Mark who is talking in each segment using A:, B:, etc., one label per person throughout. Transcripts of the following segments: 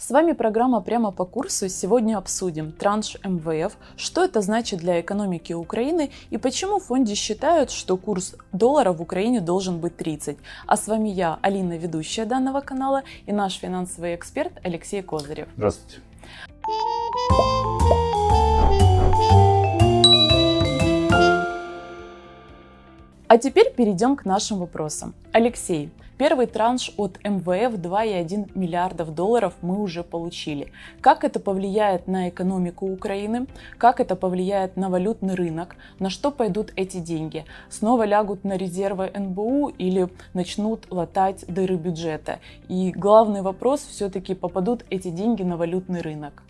A: С вами программа «Прямо по курсу». Сегодня обсудим транш МВФ, что это значит для экономики Украины и почему в фонде считают, что курс доллара в Украине должен быть 30. А с вами я, Алина, ведущая данного канала, и наш финансовый эксперт Алексей Козырев.
B: Здравствуйте.
A: А теперь перейдем к нашим вопросам. Алексей, первый транш от МВФ 2,1 миллиардов долларов мы уже получили. Как это повлияет на экономику Украины? Как это повлияет на валютный рынок? На что пойдут эти деньги? Снова лягут на резервы НБУ или начнут латать дыры бюджета? И главный вопрос, все-таки попадут эти деньги на валютный рынок?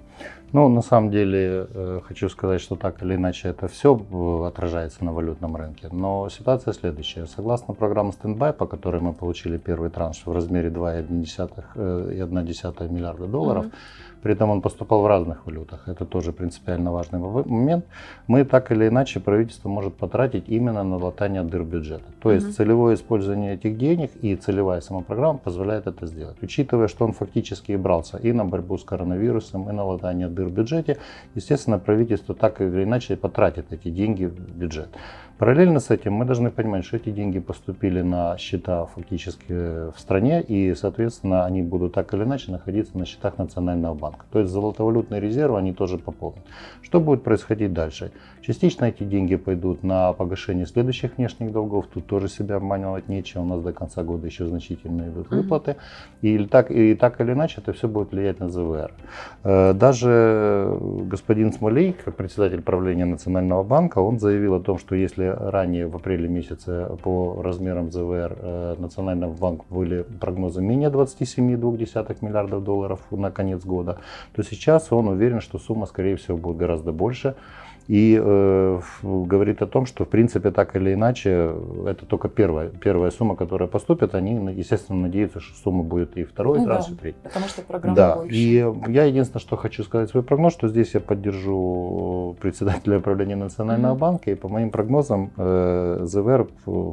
B: Ну, на самом деле, э, хочу сказать, что так или иначе это все э, отражается на валютном рынке. Но ситуация следующая. Согласно программе стендбай, по которой мы получили первый транш в размере 2,1 э, миллиарда долларов, mm-hmm при этом он поступал в разных валютах. Это тоже принципиально важный момент. Мы так или иначе правительство может потратить именно на латание дыр бюджета. То есть угу. целевое использование этих денег и целевая сама программа позволяет это сделать. Учитывая, что он фактически и брался и на борьбу с коронавирусом, и на латание дыр в бюджете, естественно, правительство так или иначе потратит эти деньги в бюджет. Параллельно с этим мы должны понимать, что эти деньги поступили на счета фактически в стране, и, соответственно, они будут так или иначе находиться на счетах Национального банка. То есть золотовалютные резервы они тоже пополнят. Что будет происходить дальше? Частично эти деньги пойдут на погашение следующих внешних долгов. Тут тоже себя обманывать нечего. У нас до конца года еще значительно идут выплаты. И так, и так или иначе это все будет влиять на ЗВР. Э, даже господин Смолей, как председатель правления Национального банка, он заявил о том, что если ранее в апреле месяце по размерам ЗВР э, Национального банка были прогнозы менее 27,2 миллиардов долларов на конец года, то сейчас он уверен, что сумма, скорее всего, будет гораздо больше и э, говорит о том, что в принципе так или иначе это только первая, первая сумма, которая поступит. Они, естественно, надеются, что сумма будет и второй,
A: ну,
B: и
A: да,
B: и третий.
A: Потому что программа
B: да.
A: больше.
B: И я единственное, что хочу сказать свой прогноз, что здесь я поддержу председателя управления Национального mm-hmm. банка. И по моим прогнозам э, ЗВР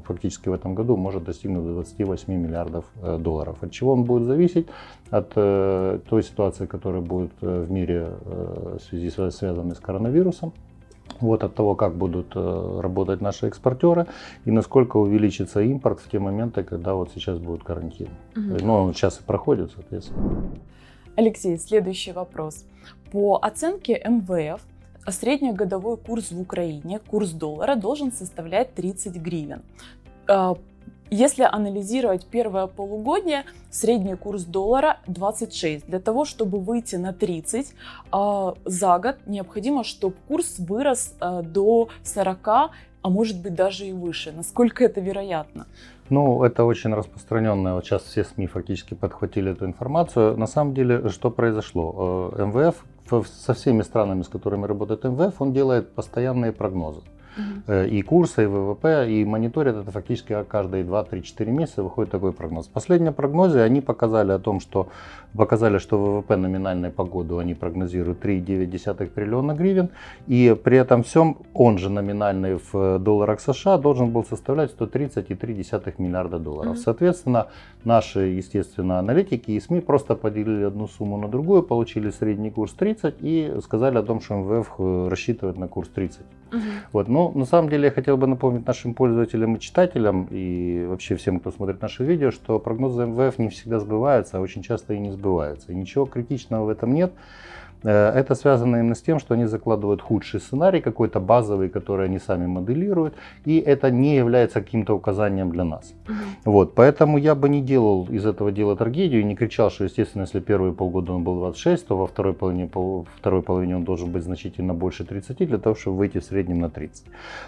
B: фактически в этом году может достигнуть 28 миллиардов э, долларов. От чего он будет зависеть? От э, той ситуации, которая будет э, в мире э, в связи с связанной с коронавирусом вот от того, как будут э, работать наши экспортеры и насколько увеличится импорт в те моменты, когда вот сейчас будет карантин. Угу. Ну, он сейчас и проходит, соответственно.
A: Алексей, следующий вопрос. По оценке МВФ, среднегодовой курс в Украине, курс доллара должен составлять 30 гривен. А, если анализировать первое полугодие, средний курс доллара 26. Для того, чтобы выйти на 30 э, за год, необходимо, чтобы курс вырос э, до 40, а может быть даже и выше. Насколько это вероятно?
B: Ну, это очень распространенная. Вот сейчас все СМИ фактически подхватили эту информацию. На самом деле, что произошло? Э, МВФ со всеми странами, с которыми работает МВФ, он делает постоянные прогнозы. Угу. И курсы, и ВВП, и мониторят это фактически каждые 2-3-4 месяца выходит такой прогноз. Последние прогнозы, они показали о том, что показали, что ВВП номинальной по году они прогнозируют 3,9 триллиона гривен, и при этом всем он же номинальный в долларах США должен был составлять 130,3 миллиарда долларов. Соответственно, наши, естественно, аналитики и СМИ просто поделили одну сумму на другую, получили средний курс 30 и сказали о том, что МВФ э, рассчитывает на курс 30. Угу. Вот, но на самом деле я хотел бы напомнить нашим пользователям и читателям, и вообще всем, кто смотрит наши видео, что прогнозы МВФ не всегда сбываются, а очень часто и не сбываются. И ничего критичного в этом нет. Э, это связано именно с тем, что они закладывают худший сценарий, какой-то базовый, который они сами моделируют, и это не является каким-то указанием для нас. Вот, поэтому я бы не делал из этого дела трагедию и не кричал, что, естественно, если первые полгода он был 26, то во второй половине, пол, второй половине он должен быть значительно больше 30, для того, чтобы выйти в среднем на 30.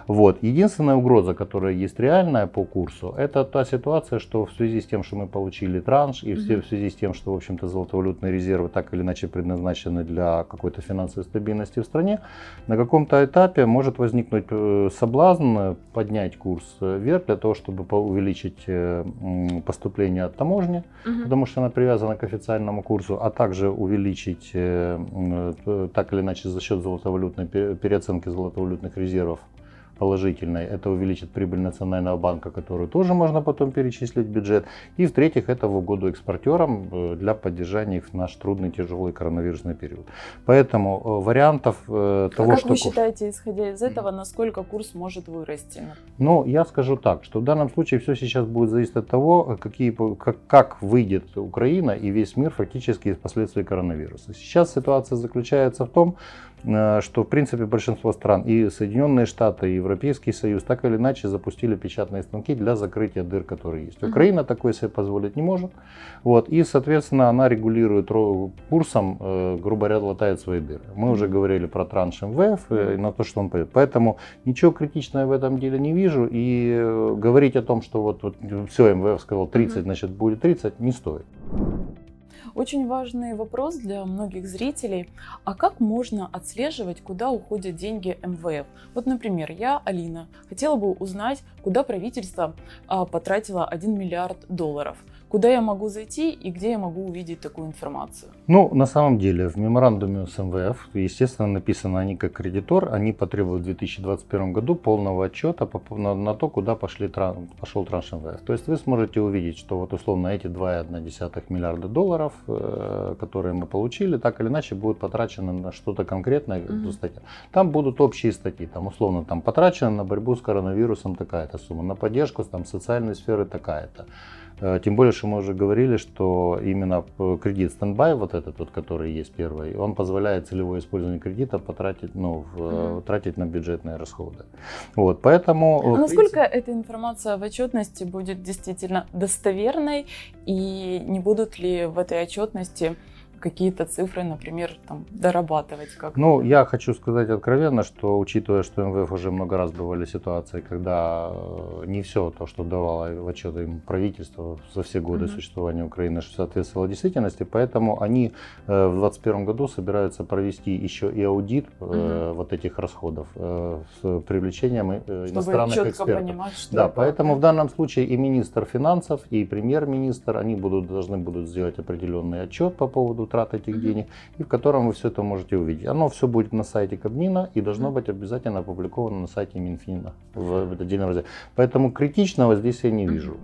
B: Вот. Единственная угроза, которая есть реальная по курсу, это та ситуация, что в связи с тем, что мы получили транш, и в связи с тем, что, в общем-то, золотовалютные резервы так или иначе предназначены для для какой-то финансовой стабильности в стране, на каком-то этапе может возникнуть э, соблазн поднять курс вверх для того, чтобы увеличить э, поступление от таможни, угу. потому что она привязана к официальному курсу, а также увеличить э, так или иначе за счет золотовалютной переоценки золотовалютных резервов положительной. Это увеличит прибыль Национального банка, которую тоже можно потом перечислить в бюджет. И в-третьих, это в угоду экспортерам э, для поддержания их в наш трудный, тяжелый коронавирусный период. Поэтому э, вариантов
A: а того, как что... вы считаете, исходя из этого, насколько курс может вырасти?
B: Ну, я скажу так, что в данном случае все сейчас будет зависеть от того, какие, как, как выйдет Украина и весь мир фактически из последствий коронавируса. Сейчас ситуация заключается в том, Э, что, в принципе, большинство стран, и Соединенные Штаты, и Европейский Союз, так или иначе запустили печатные станки для закрытия дыр, которые есть. Украина такое себе позволить не может. Вот, и, соответственно, она регулирует курсом, э, грубо говоря, латает свои дыры. Мы уже говорили про транш МВФ, э, на то, что он пойдет. Поэтому ничего критичного в этом деле не вижу. И говорить о том, что вот, вот все, МВФ сказал 30, значит будет 30, не стоит.
A: Очень важный вопрос для многих зрителей. А как можно отслеживать, куда уходят деньги МВФ? Вот, например, я, Алина, хотела бы узнать, куда правительство а, потратило 1 миллиард долларов – Куда я могу зайти и где я могу увидеть такую информацию?
B: Ну, на самом деле, в меморандуме с МВФ, естественно, написано, они как кредитор, они потребуют в 2021 году полного отчета на, на то, куда пошли, пошел транш МВФ. То есть вы сможете увидеть, что вот условно эти 2,1 миллиарда долларов, э, которые мы получили, так или иначе будут потрачены на что-то конкретное. Угу. Статья. Там будут общие статьи, там условно там потрачено на борьбу с коронавирусом такая-то сумма, на поддержку там, социальной сферы такая-то. Э, тем более, что мы уже говорили, что именно кредит стендбай, вот этот вот, который есть первый, он позволяет целевое использование кредита потратить, ну, в, угу. тратить на бюджетные расходы. Вот, поэтому...
A: А насколько эта информация в отчетности будет действительно достоверной и не будут ли в этой отчетности какие-то цифры, например, там, дорабатывать как
B: Ну, я хочу сказать откровенно, что учитывая, что МВФ уже много раз бывали ситуации, когда э, не все то, что давало в отчеты им правительство за все годы mm-hmm. существования Украины, соответствовало действительности, поэтому они э, в 2021 году собираются провести еще и аудит mm-hmm. вот этих расходов с привлечением Чтобы иностранных экспертов.
A: Понимать, что
B: да, поэтому в данном случае и министр финансов, и премьер-министр, они будут, должны будут сделать определенный отчет по поводу утрат этих денег, и в котором вы все это можете увидеть. Оно все будет на сайте Кабмина и должно быть обязательно опубликовано на сайте Минфина в, в отдельном разделе. Поэтому критичного здесь я не вижу.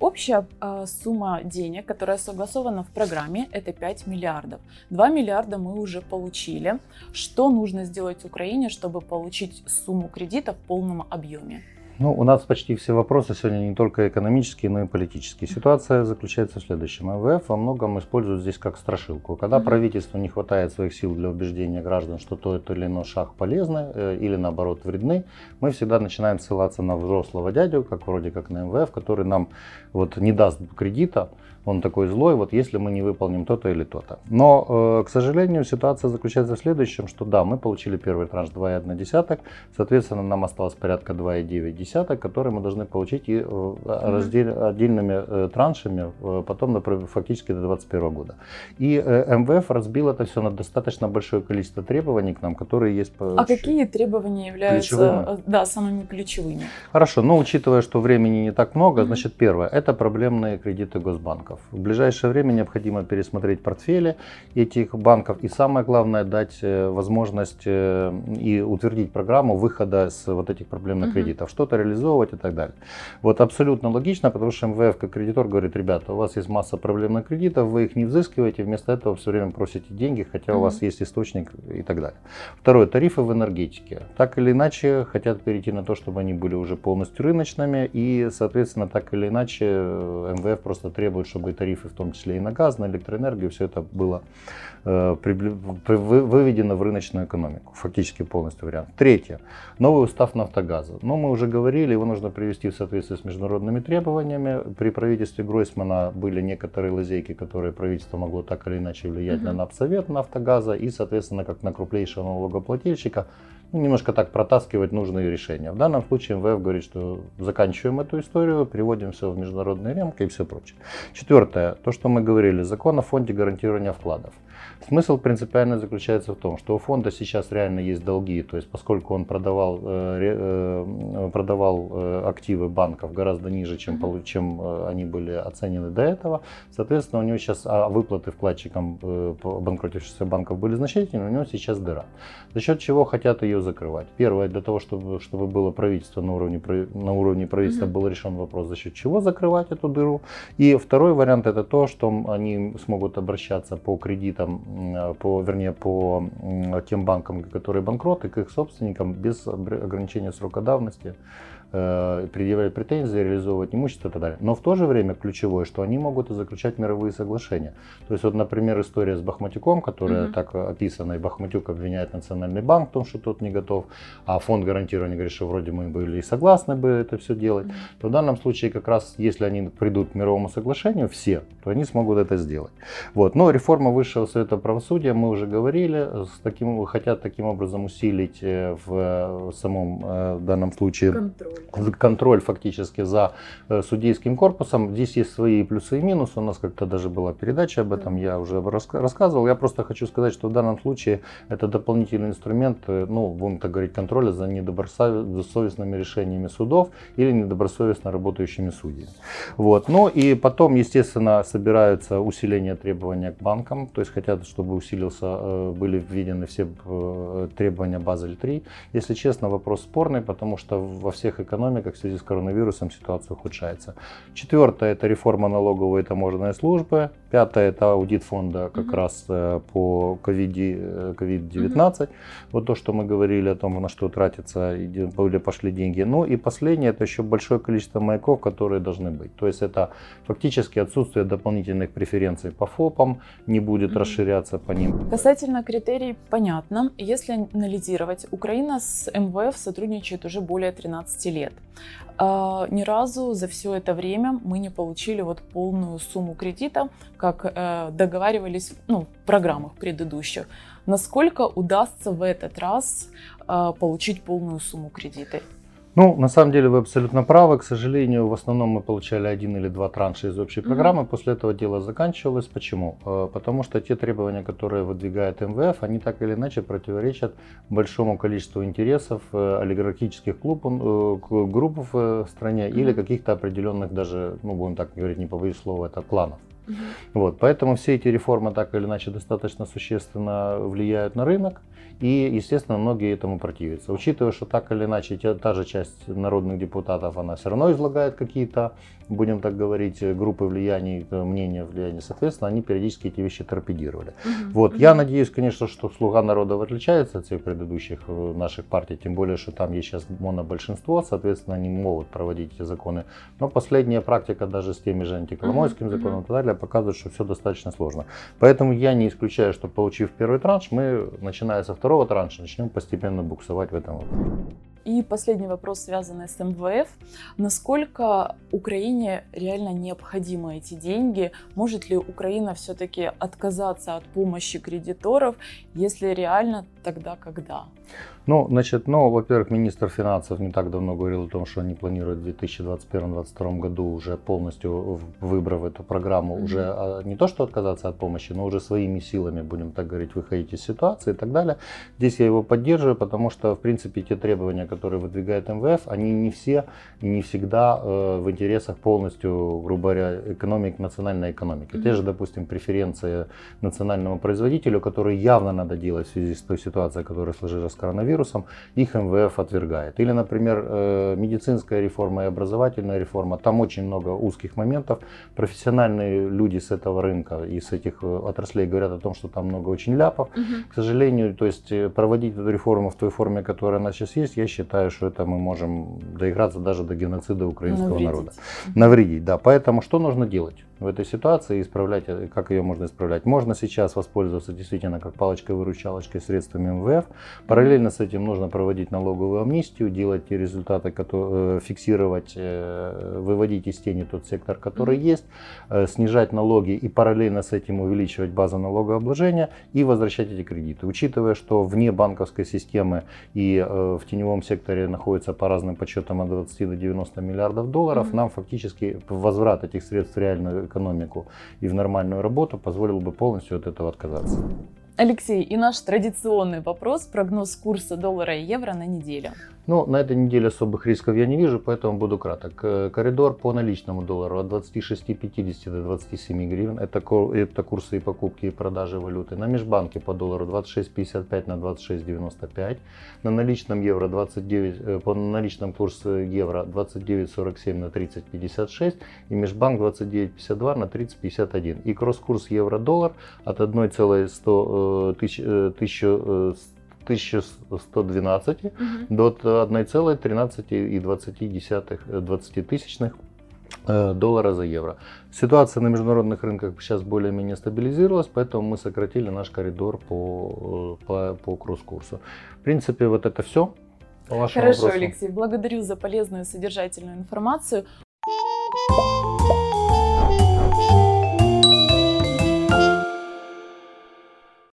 A: Общая э, сумма денег, которая согласована в программе, это 5 миллиардов. 2 миллиарда мы уже получили. Что нужно сделать Украине, чтобы получить сумму кредита в полном объеме?
B: Ну, у нас почти все вопросы сегодня не только экономические, но и политические. Ситуация заключается в следующем. МВФ во многом используют здесь как страшилку. Когда mm-hmm. правительству не хватает своих сил для убеждения граждан, что тот или иной шаг полезны э, или наоборот вредны, мы всегда начинаем ссылаться на взрослого дядю, как вроде как на МВФ, который нам вот не даст кредита, он такой злой, вот если мы не выполним то-то или то-то. Но, э, к сожалению, ситуация заключается в следующем, что да, мы получили первый транш 2,1, соответственно, нам осталось порядка 2,9, которые мы должны получить и mm-hmm. раздел, отдельными э, траншами потом фактически до 2021 года. И МВФ разбил это все на достаточно большое количество требований к нам, которые есть.
A: По... А какие требования являются ключевыми? Да, самыми ключевыми?
B: Хорошо, но учитывая, что времени не так много, значит, первое, это проблемные кредиты Госбанка банков. В ближайшее время необходимо пересмотреть портфели этих банков и самое главное дать э, возможность э, и утвердить программу выхода с вот этих проблемных угу. кредитов, что-то реализовывать и так далее. Вот абсолютно логично, потому что МВФ как кредитор говорит, ребята, у вас есть масса проблемных кредитов, вы их не взыскиваете, вместо этого все время просите деньги, хотя угу. у вас есть источник и так далее. Второе, тарифы в энергетике. Так или иначе хотят перейти на то, чтобы они были уже полностью рыночными и, соответственно, так или иначе э, МВФ просто требует, чтобы чтобы тарифы, в том числе и на газ, на электроэнергию, все это было э, выведено в рыночную экономику, фактически полностью вариант. Третье. Новый устав Нафтогаза. Ну, мы уже говорили, его нужно привести в соответствие с международными требованиями. При правительстве Гройсмана были некоторые лазейки, которые правительство могло так или иначе влиять mm-hmm. на Напсовет Нафтогаза и, соответственно, как на крупнейшего налогоплательщика немножко так протаскивать нужные решения. В данном случае МВФ говорит, что заканчиваем эту историю, переводим все в международные рамки и все прочее. Четвертое, то, что мы говорили, закон о фонде гарантирования вкладов. Смысл принципиально заключается в том, что у фонда сейчас реально есть долги, то есть поскольку он продавал, э, э, продавал э, активы банков гораздо ниже, чем, чем они были оценены до этого, соответственно, у него сейчас а выплаты вкладчикам банкротившихся банков были значительные, у него сейчас дыра. За счет чего хотят ее закрывать. Первое, для того, чтобы, чтобы было правительство на уровне, на уровне правительства был решен вопрос, за счет чего закрывать эту дыру. И второй вариант это то, что они смогут обращаться по кредитам, по, вернее, по тем банкам, которые банкроты, к их собственникам без ограничения срока давности предъявлять претензии, реализовывать имущество и так далее. Но в то же время ключевое, что они могут и заключать мировые соглашения. То есть вот, например, история с Бахматюком, которая угу. так описана, и Бахматюк обвиняет Национальный банк в том, что тот не готов, а фонд гарантирования говорит, что вроде мы были и согласны бы это все делать, угу. то в данном случае как раз, если они придут к мировому соглашению, все, то они смогут это сделать. Вот. Но реформа Высшего Совета Правосудия, мы уже говорили, с таким, хотят таким образом усилить э, в самом э, данном случае контроль контроль фактически за э, судейским корпусом. Здесь есть свои плюсы и минусы. У нас как-то даже была передача об этом, я уже рассказывал. Я просто хочу сказать, что в данном случае это дополнительный инструмент, э, ну, будем так говорить, контроля за недобросовестными решениями судов или недобросовестно работающими судьями. Вот. Ну и потом, естественно, собираются усиление требования к банкам, то есть хотят, чтобы усилился, э, были введены все требования Базель 3. Если честно, вопрос спорный, потому что во всех экономиках в связи с коронавирусом ситуация ухудшается. Четвертое – это реформа налоговой и таможенной службы. Пятое – это аудит фонда как угу. раз э, по COVID-19. Угу. Вот то, что мы говорили о том, на что тратятся или пошли деньги. Ну и последнее – это еще большое количество маяков, которые должны быть. То есть это фактически отсутствие дополнительных преференций по ФОПам, не будет угу. расширяться по ним.
A: Касательно критерий, понятно. Если анализировать, Украина с МВФ сотрудничает уже более 13 лет ни разу за все это время мы не получили вот полную сумму кредита, как э, договаривались ну, в программах предыдущих. Насколько удастся в этот раз э, получить полную сумму кредита?
B: Ну, на самом деле вы абсолютно правы. К сожалению, в основном мы получали один или два транша из общей программы. Mm-hmm. После этого дело заканчивалось. Почему? Э, потому что те требования, которые выдвигает МВФ, они так или иначе противоречат большому количеству интересов э, олигархических клуб, э, групп в стране mm-hmm. или каких-то определенных даже, ну, будем так говорить, не побоюсь слова, это кланов. Mm-hmm. Вот, поэтому все эти реформы так или иначе достаточно существенно влияют на рынок. И, естественно, многие этому противятся. Учитывая, что так или иначе та же часть народных депутатов, она все равно излагает какие-то, будем так говорить, группы влияний, мнения влияния, соответственно, они периодически эти вещи торпедировали. Угу. Вот, я надеюсь, конечно, что «Слуга народа» отличается от всех предыдущих э, наших партий, тем более, что там есть сейчас монобольшинство, соответственно, они могут проводить эти законы. Но последняя практика даже с теми же антиколомойским угу. законом и так далее показывает, что все достаточно сложно. Поэтому я не исключаю, что получив первый транш, мы, начиная со второго второго транша начнем постепенно буксовать в этом вопросе.
A: И последний вопрос, связанный с МВФ. Насколько Украине реально необходимы эти деньги? Может ли Украина все-таки отказаться от помощи кредиторов? Если реально, тогда когда?
B: Ну, значит, ну, во-первых, министр финансов не так давно говорил о том, что они планируют в 2021-2022 году уже полностью выбрав эту программу, mm-hmm. уже а, не то что отказаться от помощи, но уже своими силами, будем так говорить, выходить из ситуации и так далее. Здесь я его поддерживаю, потому что, в принципе, те требования, которые выдвигает МВФ, они не все и не всегда э, в интересах полностью, грубо говоря, экономик, национальной экономики. Mm-hmm. Те же, допустим, преференции национальному производителю, которые явно надо делать в связи с той ситуацией, которая сложилась с коронавирусом, их МВФ отвергает. Или, например, э, медицинская реформа и образовательная реформа. Там очень много узких моментов. Профессиональные люди с этого рынка и с этих э, отраслей говорят о том, что там много очень ляпов. Угу. К сожалению, то есть э, проводить эту реформу в той форме, которая у нас сейчас есть, я считаю, что это мы можем доиграться даже до геноцида украинского Навредить. народа. Навредить, да. Поэтому что нужно делать? в этой ситуации и исправлять, как ее можно исправлять. Можно сейчас воспользоваться действительно как палочкой-выручалочкой средствами МВФ. Параллельно с этим нужно проводить налоговую амнистию, делать те результаты, которые, э, фиксировать, э, выводить из тени тот сектор, который mm-hmm. есть, снижать налоги и параллельно с этим увеличивать базу налогообложения и возвращать эти кредиты. Учитывая, что вне банковской системы и в теневом секторе находится по разным подсчетам от 20 до 90 миллиардов долларов, mm-hmm. нам фактически возврат этих средств реально экономику и в нормальную работу, позволил бы полностью от этого отказаться.
A: Алексей, и наш традиционный вопрос, прогноз курса доллара и евро на неделю.
B: Ну, на этой неделе особых рисков я не вижу, поэтому буду краток. Э, коридор по наличному доллару от 26,50 до 27 гривен. Это, курсы и покупки и продажи валюты. На межбанке по доллару 26,55 на 26,95. На наличном евро 29, э, по наличном курсу евро 29,47 на 30,56. И межбанк 29,52 на 30,51. И кросс-курс евро-доллар от 1,100 1100 1112 угу. до 1,1320 тысячных э, доллара за евро. Ситуация на международных рынках сейчас более-менее стабилизировалась, поэтому мы сократили наш коридор по, э, по, по кросс-курсу. В принципе, вот это все.
A: Хорошо, вопросу. Алексей, благодарю за полезную содержательную информацию.